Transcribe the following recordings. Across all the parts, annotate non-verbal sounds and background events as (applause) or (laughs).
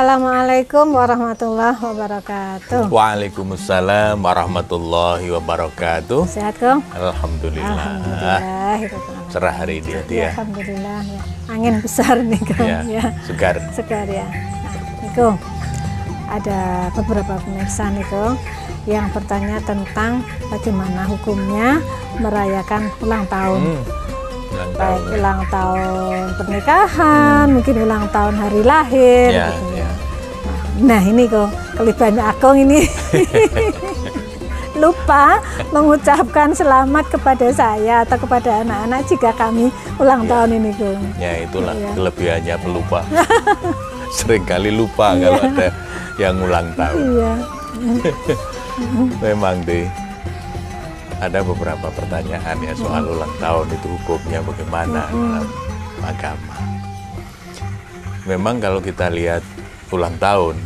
Assalamualaikum warahmatullahi wabarakatuh. Waalaikumsalam warahmatullahi wabarakatuh. Sehat kong? Alhamdulillah. Alhamdulillah. Cerah hari ini ya, ya. Alhamdulillah ya. Angin besar nih kong. Ya, ya. segar. Segar ya. Nah, kong. Ada beberapa pemirsa nih kong yang bertanya tentang bagaimana hukumnya merayakan ulang tahun. Hmm, ulang Baik tahun. ulang tahun pernikahan, mungkin ulang tahun hari lahir. Ya, gitu ya. Nah ini kok kelebihan Akong ini (laughs) lupa mengucapkan selamat kepada saya atau kepada anak-anak jika kami ulang Ya. tahun ini kong. Ya itulah Iya. kelebihannya pelupa. (laughs) Seringkali lupa kalau ada yang ulang tahun. Iya. (laughs) Memang deh ada beberapa pertanyaan ya soal ulang tahun itu hukumnya bagaimana dalam agama. Memang kalau kita lihat ulang tahun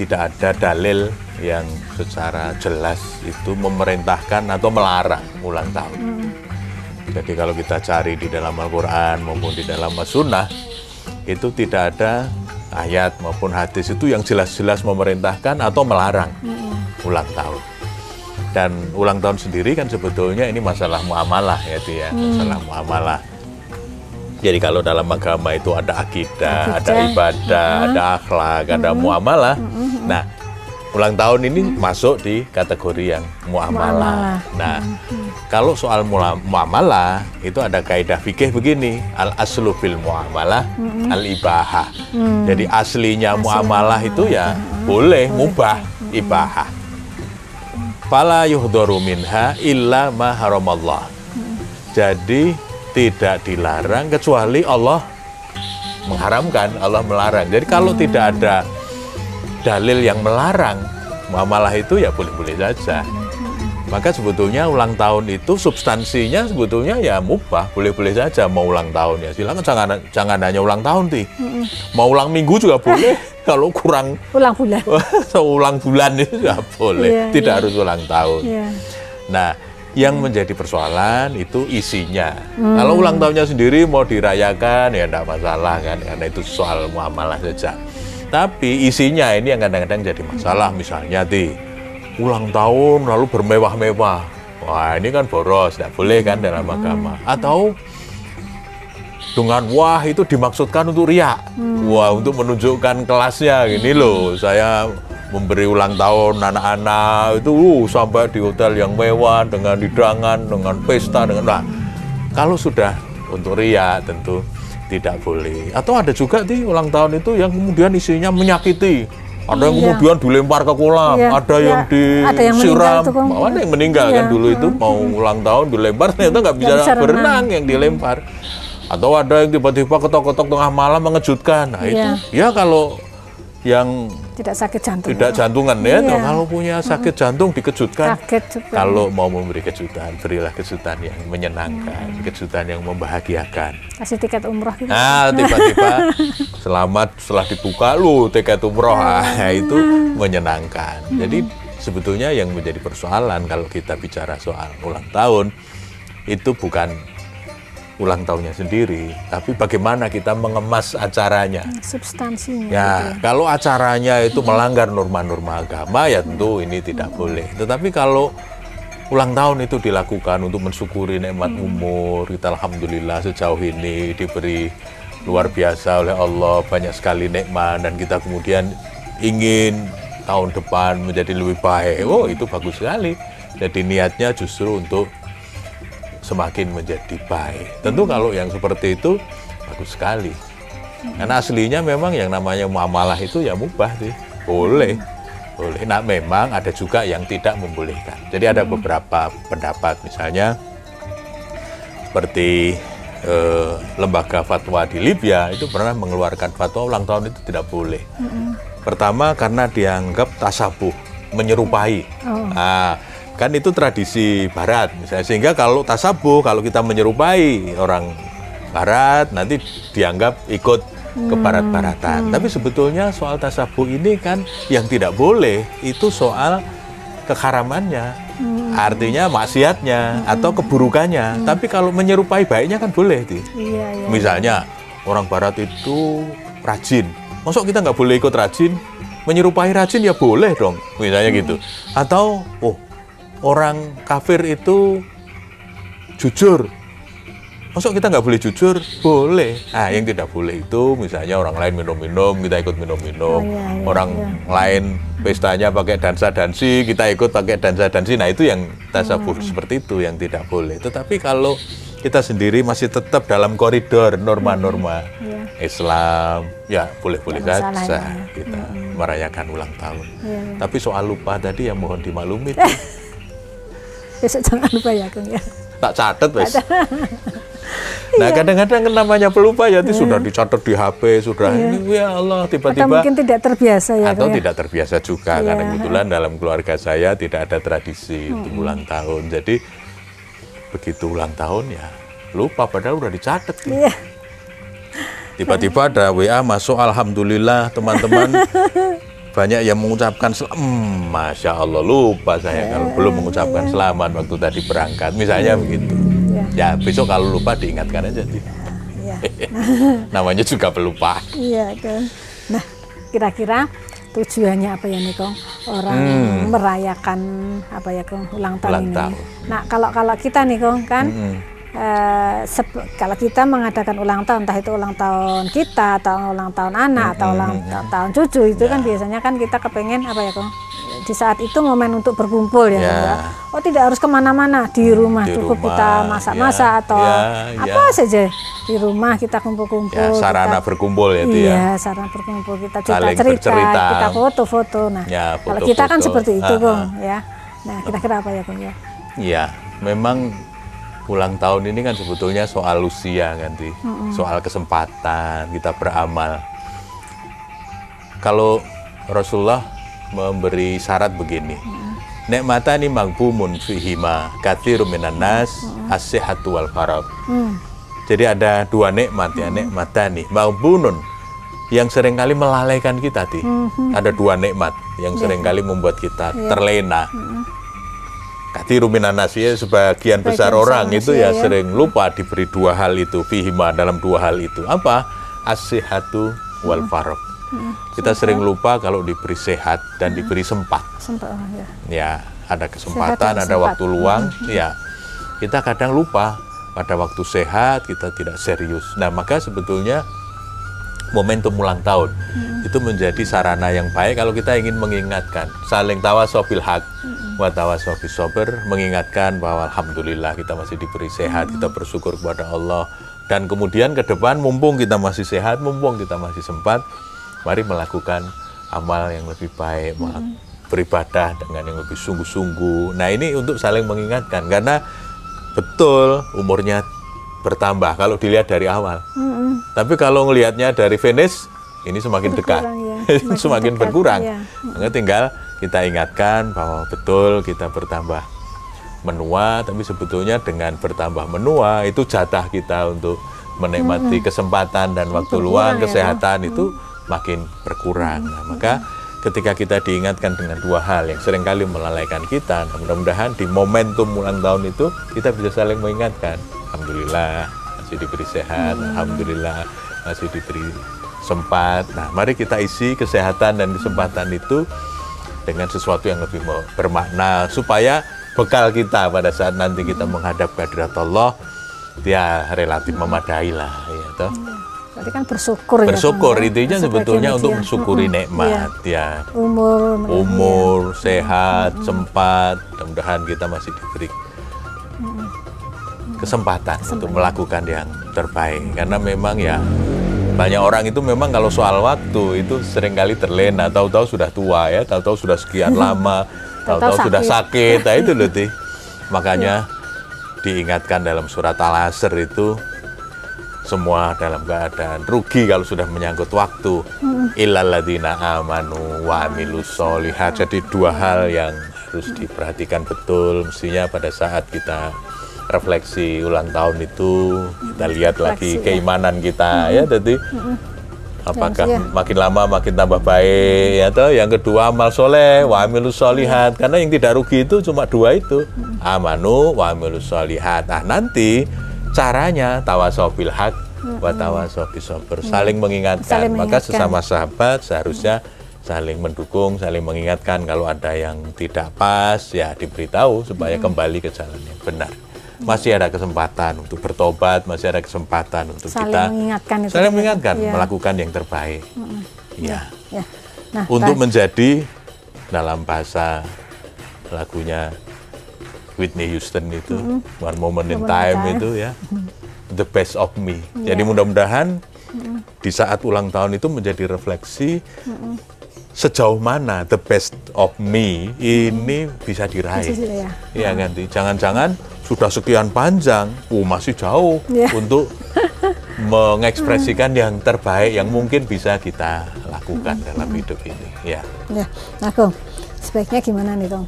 tidak ada dalil yang secara jelas itu memerintahkan atau melarang ulang tahun. Jadi kalau kita cari di dalam Al-Quran maupun di dalam As-Sunnah itu tidak ada ayat maupun hadis itu yang jelas-jelas memerintahkan atau melarang ulang tahun. Dan ulang tahun sendiri kan sebetulnya ini masalah muamalah ya itu ya, masalah muamalah. Jadi kalau dalam agama itu ada akidah, ada ibadah, ada akhlak, ada muamalah. Nah, ulang tahun ini masuk di kategori yang muamalah. Muamalah. Nah, kalau soal muamalah itu ada kaidah fikih begini, al aslu fil muamalah al ibahah. Jadi aslinya muamalah itu ya boleh, mubah, ibahah. Fala yuhdoru minha illa ma haramallah. Jadi tidak dilarang kecuali Allah mengharamkan, Allah melarang. Jadi kalau tidak ada dalil yang melarang muamalah itu ya boleh-boleh saja. Maka sebetulnya ulang tahun itu substansinya sebetulnya ya mubah, boleh-boleh saja mau ulang tahun ya. Silakan jangan jangan hanya ulang tahun sih. Mau ulang minggu juga boleh. (laughs) Kalau kurang Ulang bulan. (laughs) ulang bulan itu ya boleh, Iya, tidak iya. harus ulang tahun. Iya. Nah, yang menjadi persoalan itu isinya. Kalau ulang tahunnya sendiri mau dirayakan ya tidak masalah kan, karena itu soal muamalah saja. Tapi isinya ini yang kadang-kadang jadi masalah. Misalnya di ulang tahun lalu bermewah-mewah. Wah ini kan boros, tidak boleh kan dalam agama. Atau dengan wah itu dimaksudkan untuk riak. Wah untuk menunjukkan kelasnya gini loh. Saya memberi ulang tahun anak-anak itu uh, sampai di hotel yang mewah dengan hidangan, dengan pesta, dengan nah kalau sudah untuk riak tentu tidak boleh. Atau ada juga di ulang tahun itu yang kemudian isinya menyakiti. Ada yang Iya. kemudian dilempar ke kolam, Iya, ada iya. yang Ada yang meninggal disiram, ada yang meninggal kan Iya. dulu itu mau ulang tahun dilempar ternyata nggak bisa, bisa renang. berenang yang dilempar. Atau ada yang tiba-tiba ketok-ketok tengah malam mengejutkan. Nah itu ya kalau yang Tidak sakit jantung. tidak jantungan ya, Iya. kalau punya sakit jantung dikejutkan. Kalau mau memberi kejutan, berilah kejutan yang menyenangkan, kejutan yang membahagiakan. Kasih tiket umroh gitu. Nah, (laughs) tiba-tiba selamat setelah dibuka lu tiket umroh ah, itu menyenangkan. Jadi sebetulnya yang menjadi persoalan kalau kita bicara soal ulang tahun itu bukan ulang tahunnya sendiri, tapi bagaimana kita mengemas acaranya. Substansinya. gitu Ya, kalau acaranya itu melanggar norma-norma agama ya tentu ini tidak boleh. Tetapi kalau ulang tahun itu dilakukan untuk mensyukuri nikmat umur, kita alhamdulillah sejauh ini diberi luar biasa oleh Allah banyak sekali nikmat dan kita kemudian ingin tahun depan menjadi lebih baik. Oh, itu bagus sekali. Jadi niatnya justru untuk semakin menjadi baik. Tentu kalau yang seperti itu bagus sekali. Karena aslinya memang yang namanya muamalah itu ya mubah sih. Boleh. Boleh. Nah memang ada juga yang tidak membolehkan. Jadi ada beberapa pendapat misalnya seperti eh, lembaga fatwa di Libya itu pernah mengeluarkan fatwa ulang tahun itu tidak boleh. Pertama karena dianggap tasabuh, menyerupai. Nah, kan itu tradisi barat misalnya sehingga kalau tasabuh kalau kita menyerupai orang barat nanti dianggap ikut ke barat-baratan. Tapi sebetulnya soal tasabuh ini kan yang tidak boleh itu soal keharamannya. Artinya maksiatnya atau keburukannya. Tapi kalau menyerupai baiknya kan boleh, Di. Iya, iya. Misalnya orang barat itu rajin Masuk kita nggak boleh ikut rajin? Menyerupai rajin ya boleh dong, misalnya gitu. Atau, oh, orang kafir itu jujur. Masuk kita nggak boleh jujur? Boleh. Nah, yang tidak boleh itu misalnya orang lain minum-minum, kita ikut minum-minum. Oh, iya, iya, orang iya. lain pestanya pakai dansa-dansi, kita ikut pakai dansa-dansi. Nah, itu yang tasawuf seperti itu yang tidak boleh. Tetapi kalau kita sendiri masih tetap dalam koridor norma-norma Iya. Islam, ya boleh-boleh masalah, saja ya. kita merayakan ulang tahun. Iya, iya. Tapi soal lupa tadi ya mohon dimaklumi. (laughs) (laughs) Besok jangan lupa ya Kang ya. tak catat wes. (laughs) Nah kadang-kadang kan namanya pelupa ya itu sudah dicatat di HP sudah ini ya Allah Atau tiba-tiba mungkin tidak terbiasa ya atau ya. tidak terbiasa juga Iya. karena kebetulan dalam keluarga saya tidak ada tradisi untuk ulang tahun jadi begitu ulang tahun ya lupa padahal udah dicatat. Iya. tiba-tiba ada WA masuk Alhamdulillah teman-teman (laughs) banyak yang mengucapkan Hmm, masya Allah lupa saya kalau belum mengucapkan selamat waktu tadi berangkat misalnya begitu Iya. ya besok kalau lupa diingatkan aja sih Iya. (laughs) namanya juga pelupa Iya kan. Nah, kira-kira tujuannya apa ya nih Kong? Orang Hmm. merayakan apa ya Kong ulang tahun Ulang ini. tahun. Nah, kalau kalau kita nih Kong kan Mm-mm. Eh, sep- kalau kita mengadakan ulang tahun entah itu ulang tahun kita atau ulang tahun anak atau ulang ta- tahun cucu itu Ya. kan biasanya kan kita kepengen apa ya Kong? Di saat itu momen untuk berkumpul ya, Ya. Ya. Oh tidak harus ke mana-mana di rumah di cukup rumah, kita masak-masak ya, atau ya, apa ya. saja di rumah kita kumpul-kumpul. ya sarana kita- berkumpul ya itu iya, ya sarana berkumpul kita Saling cerita cerita, bercerita. kita foto-foto. Nah, Ya, kalau kita kan seperti itu, Ah, Kong, ya. Nah, kira-kira apa ya, Kong ya? Iya, memang ulang tahun ini kan sebetulnya soal usia nanti, soal kesempatan kita beramal. Kalau Rasulullah memberi syarat begini, nikmatani magbumun fihima kathiru minan nas as-sihhatu wal farag. Hmm. Jadi ada dua nikmat ya, nikmatani magbunun yang sering kali melalaikan kita, Ti. Ada dua nikmat yang sering kali membuat kita terlena. Kathiru minan nas ya, sebagian besar orang itu ya, ya. sering lupa diberi dua hal itu, fihima dalam dua hal itu. Apa? As-sihhatu wal farag. Kita sering lupa kalau diberi sehat dan diberi sempat Sempat oh, ya. ya ada kesempatan, ada sempat. waktu luang, ya kita kadang lupa pada waktu sehat kita tidak serius. Nah maka sebetulnya momentum ulang tahun itu menjadi sarana yang baik kalau kita ingin mengingatkan saling tawasobil hak wa tawasobil sober mengingatkan bahwa alhamdulillah kita masih diberi sehat kita bersyukur kepada Allah dan kemudian ke depan mumpung kita masih sehat mumpung kita masih sempat mari melakukan amal yang lebih baik ma- beribadah dengan yang lebih sungguh-sungguh nah ini untuk saling mengingatkan karena betul umurnya bertambah kalau dilihat dari awal Mm-mm. tapi kalau ngelihatnya dari finish, ini semakin dekat, ya. (laughs) semakin, Semakin dekat, berkurang. ya. Tinggal kita ingatkan bahwa betul kita bertambah menua, tapi sebetulnya dengan bertambah menua itu jatah kita untuk menikmati kesempatan dan waktu luang, berkurang ya, kesehatan itu makin berkurang. Nah, maka ketika kita diingatkan dengan dua hal yang sering kali melalaikan kita, nah mudah-mudahan di momentum ulang tahun itu kita bisa saling mengingatkan. Alhamdulillah masih diberi sehat, Alhamdulillah masih diberi sempat. Nah, mari kita isi kesehatan dan kesempatan itu dengan sesuatu yang lebih bermakna supaya bekal kita pada saat nanti kita menghadap kehadirat Allah ya relatif memadai lah ya toh. Berarti kan bersyukur ya. Bersyukur ya. intinya sebetulnya untuk mensyukuri Mm-mm. nikmat ya. Iya. Umur, Umur, sehat, sempat, mudah-mudahan kita masih diberi kesempatan untuk melakukan yang terbaik karena memang ya banyak orang itu memang kalau soal waktu itu sering kali terlena. Tahu-tahu sudah tua ya tahu-tahu sudah sekian (laughs) lama tahu-tahu sudah sakit. nah itu loh (laughs) makanya diingatkan dalam surat Al-Asr itu semua dalam keadaan rugi kalau sudah menyangkut waktu. Illalladzina amanu wa amilus solihat jadi dua hal yang harus diperhatikan betul. Mestinya pada saat kita refleksi ulang tahun itu kita lihat lagi Refleksi, ya. keimanan kita ya. Jadi apakah iya. makin lama makin tambah baik atau yang kedua amal soleh wa amilus solihat. Karena yang tidak rugi itu cuma dua itu. Amanu wa amilus solihat. Nah nanti caranya tawasobil hak wa tawasaw bisabar. Saling mengingatkan. Saling Maka sesama sahabat seharusnya saling mendukung, saling mengingatkan. Kalau ada yang tidak pas ya diberitahu supaya kembali ke jalan yang benar. Masih ada kesempatan untuk bertobat, masih ada kesempatan untuk Saling kita mengingatkan itu saling tadi. mengingatkan, Iya. melakukan yang terbaik. Ya. Ya. Nah, Untuk Pak, menjadi dalam bahasa lagunya Whitney Houston itu One Moment in Moment in Time Time. itu ya the best of me. Jadi mudah-mudahan di saat ulang tahun itu menjadi refleksi sejauh mana the best of me ini bisa diraih. Bisa, ya. Iya ganti. Jangan-jangan sudah sekian panjang, oh masih jauh Iya. untuk mengekspresikan yang terbaik yang mungkin bisa kita lakukan dalam hidup ini. Ya. ya. Nah, Kong, sebaiknya gimana nih, Kong?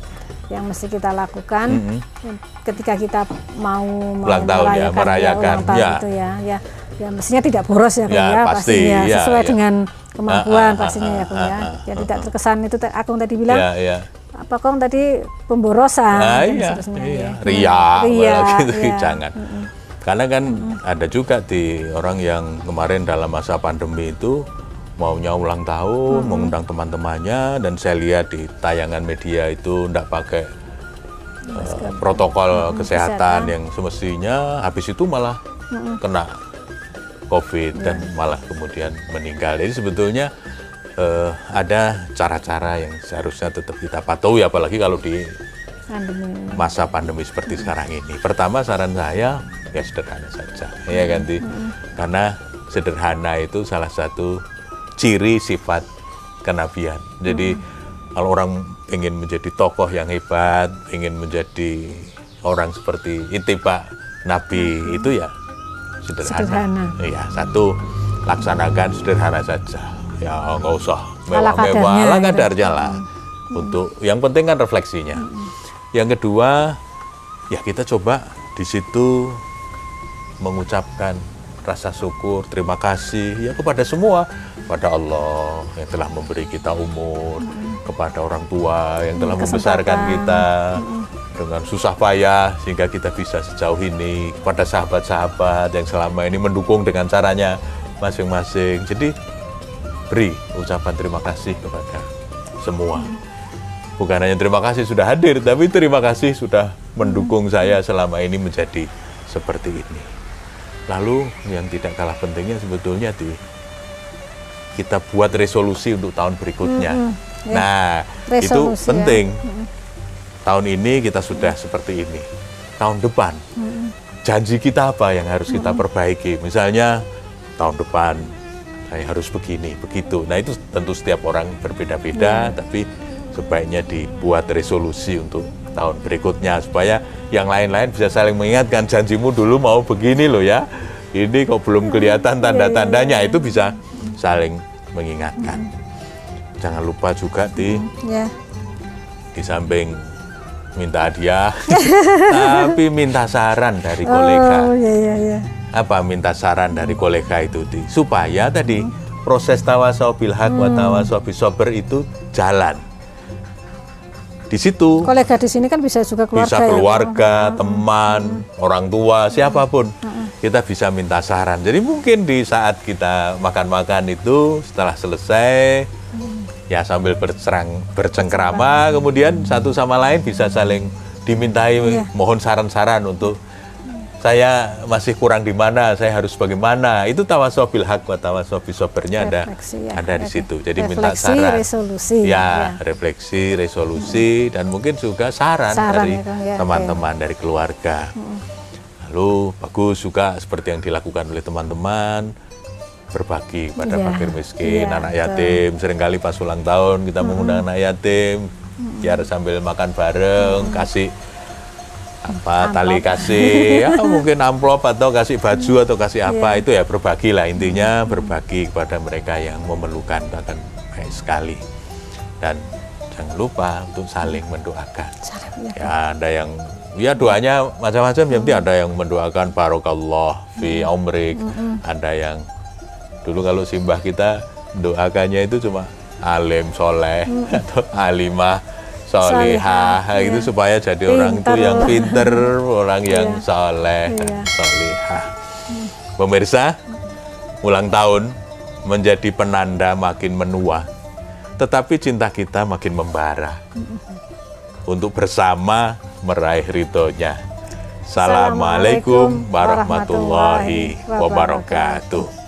Yang mesti kita lakukan ketika kita mau Ulang tahun ya, merayakan, ulang tahun ya. itu ya, ya, ya mestinya tidak boros ya, Ya, ya, pasti, pastinya ya, sesuai ya. dengan kemampuan Ah, ah, pastinya ah, ya, ah, ya. ah, Ya tidak terkesan itu Akung tadi bilang Ya, ya. apa Kong tadi pemborosan Nah, iya, iya. ya. Ria, Ria, gitu, ya. (laughs) jangan. Karena kan ada juga di orang yang kemarin dalam masa pandemi itu maunya ulang tahun, mengundang teman-temannya, dan saya lihat di tayangan media itu tidak pakai eh, protokol kesehatan yang semestinya, habis itu malah kena COVID dan malah kemudian meninggal. Jadi sebetulnya eh, ada cara-cara yang seharusnya tetap kita patuhi, apalagi kalau di Pandemi. masa pandemi seperti sekarang ini. Pertama saran saya ya sederhana saja, ya ganti. Karena sederhana itu salah satu ciri sifat kenabian. Jadi kalau orang ingin menjadi tokoh yang hebat, ingin menjadi orang seperti itibak Nabi itu ya sederhana. Sederhana. Iya, satu laksanakan sederhana saja. Ya nggak usah mewah-mewah, ala gitu. kadarnya lah. Untuk yang penting kan refleksinya. Yang kedua, ya kita coba di situ mengucapkan rasa syukur, terima kasih ya kepada semua, kepada Allah yang telah memberi kita umur, kepada orang tua yang telah membesarkan kesempatan. kita dengan susah payah sehingga kita bisa sejauh ini, kepada sahabat-sahabat yang selama ini mendukung dengan caranya masing-masing. Jadi beri ucapan terima kasih kepada semua. Bukan hanya terima kasih sudah hadir, tapi terima kasih sudah mendukung saya selama ini menjadi seperti ini. Lalu yang tidak kalah pentingnya sebetulnya di kita buat resolusi untuk tahun berikutnya. ya. Nah, itu Resolusi, ya. penting. Tahun ini kita sudah seperti ini. Tahun depan, janji kita apa yang harus kita perbaiki? Misalnya tahun depan saya harus begini, begitu. Nah, itu tentu setiap orang berbeda-beda, tapi sebaiknya dibuat resolusi untuk tahun berikutnya supaya yang lain-lain bisa saling mengingatkan janjimu dulu mau begini loh ya. Ini kok belum kelihatan tanda-tandanya itu bisa saling mengingatkan. Jangan lupa juga di Ya. di samping minta hadiah, (laughs) tapi minta saran dari kolega. Oh, ya ya ya. Apa minta saran dari kolega itu di supaya tadi proses tawasau bil haq wa tawasau bis sabr itu jalan. Di situ Kolega di sini kan bisa juga keluarga bisa ya, keluarga, teman, orang tua, siapa pun. Kita bisa minta saran. Jadi mungkin di saat kita makan-makan itu setelah selesai ya sambil bercerang bercengkrama kemudian satu sama lain bisa saling dimintai Iya. mohon saran-saran untuk saya masih kurang di mana, saya harus bagaimana. Itu tawasau bil haq wa tawasau bis sabrnya ada ya. ada di situ. Jadi minta Refleksi, saran. resolusi, Ya, ya. refleksi, resolusi dan mungkin juga saran, Saran dari ya, Kang, ya, teman-teman dari keluarga. Lalu bagus juga seperti yang dilakukan oleh teman-teman. Berbagi pada Iya, fakir miskin, iya, anak betul. yatim. Seringkali pas ulang tahun kita mengundang anak yatim, biar sambil makan bareng, kasih apa tali kasih, (laughs) ya mungkin amplop atau kasih baju atau kasih apa. Itu ya berbagi lah intinya. Berbagi kepada mereka yang memerlukan itu akan baik sekali. Dan jangan lupa untuk saling mendoakan. Ya ada yang ya doanya macam-macam yang penting ada yang mendoakan barokallah fi umrik, ada yang dulu kalau simbah kita doakannya itu cuma alim soleh (laughs) atau alimah solihah Solihah, itu iya. supaya jadi orang itu Pinter. yang pinter, orang yang Iya. soleh dan Iya. solihah. Pemirsa, ulang tahun menjadi penanda makin menua, tetapi cinta kita makin membara. Untuk bersama meraih ridhonya. Assalamualaikum warahmatullahi wabarakatuh.